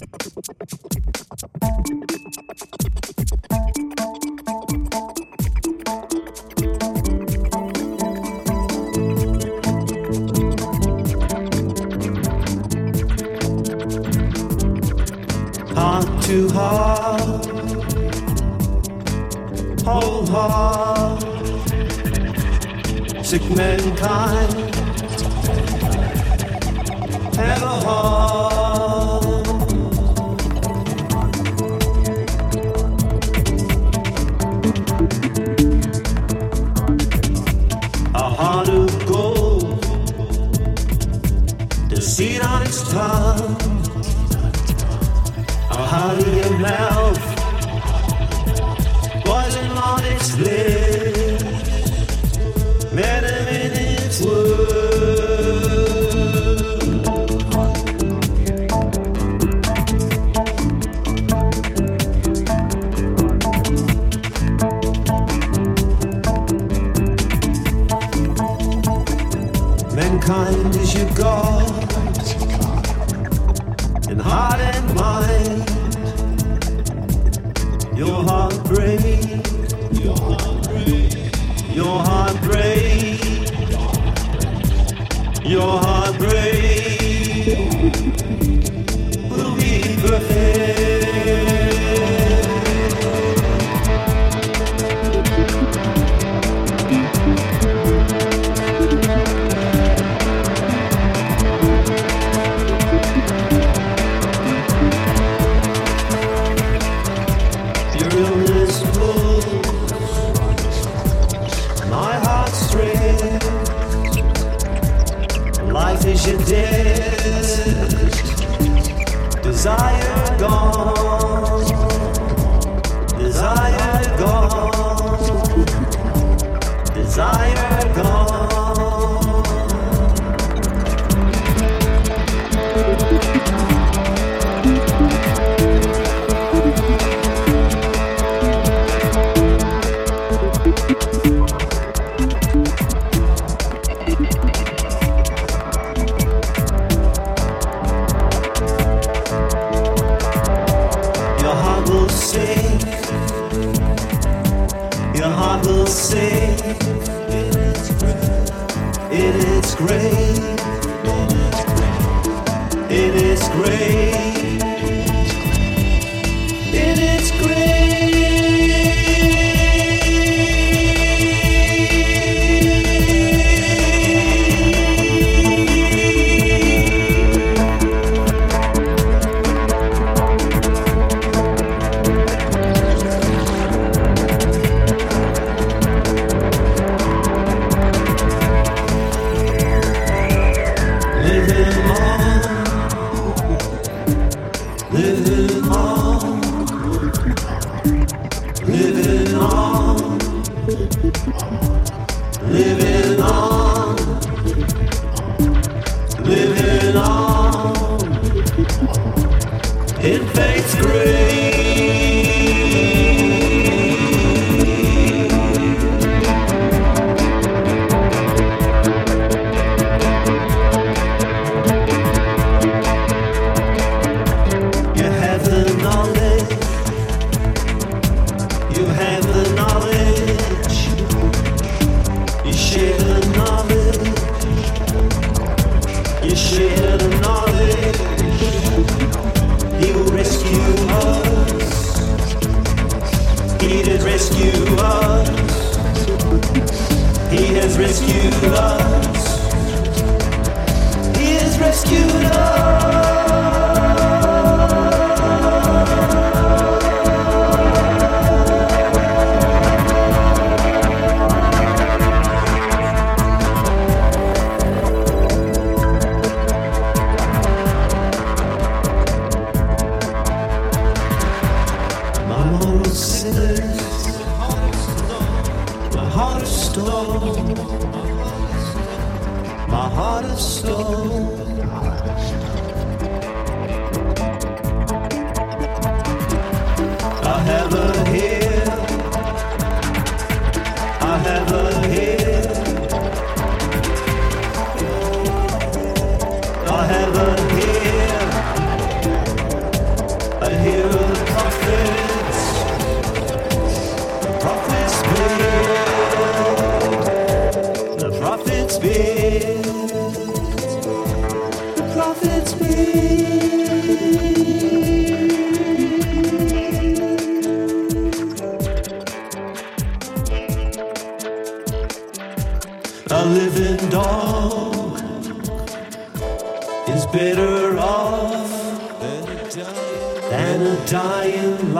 Heart to heart, whole heart, sick mankind. Heart. Its tongue, a heart in your mouth, poison on its lips, venom in its word. Mankind is your God, Your heart break, your heart break, your heart Your heart will sink in its. In its. In its. In its Living living rescued us. He has rescued us. heart of stone. I have a hair. I have a hair. I have a hair. I hear a coffin. A living dog is better off than a dying